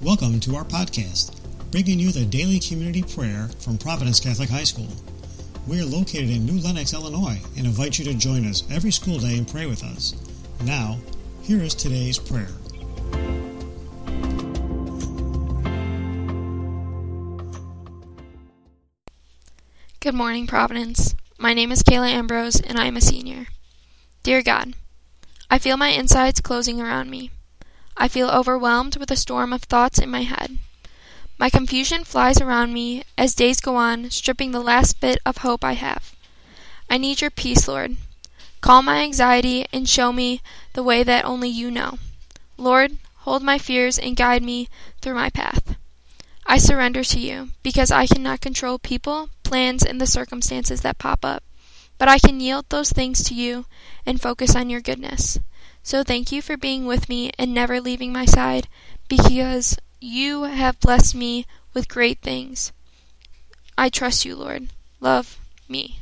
Welcome to our podcast, bringing you the daily community prayer from Providence Catholic High School. We are located in New Lenox, Illinois, and invite you to join us every school day and pray with us. Now, here is today's prayer. Good morning, Providence. My name is Kayla Ambrose, and I am a senior. Dear God, I feel my insides closing around me. I feel overwhelmed with a storm of thoughts in my head. My confusion flies around me as days go on, stripping the last bit of hope I have. I need your peace, Lord. Calm my anxiety and show me the way that only you know. Lord, hold my fears and guide me through my path. I surrender to you because I cannot control people, plans, and the circumstances that pop up, but I can yield those things to you and focus on your goodness. So thank you for being with me and never leaving my side because you have blessed me with great things. I trust you, Lord. Love me.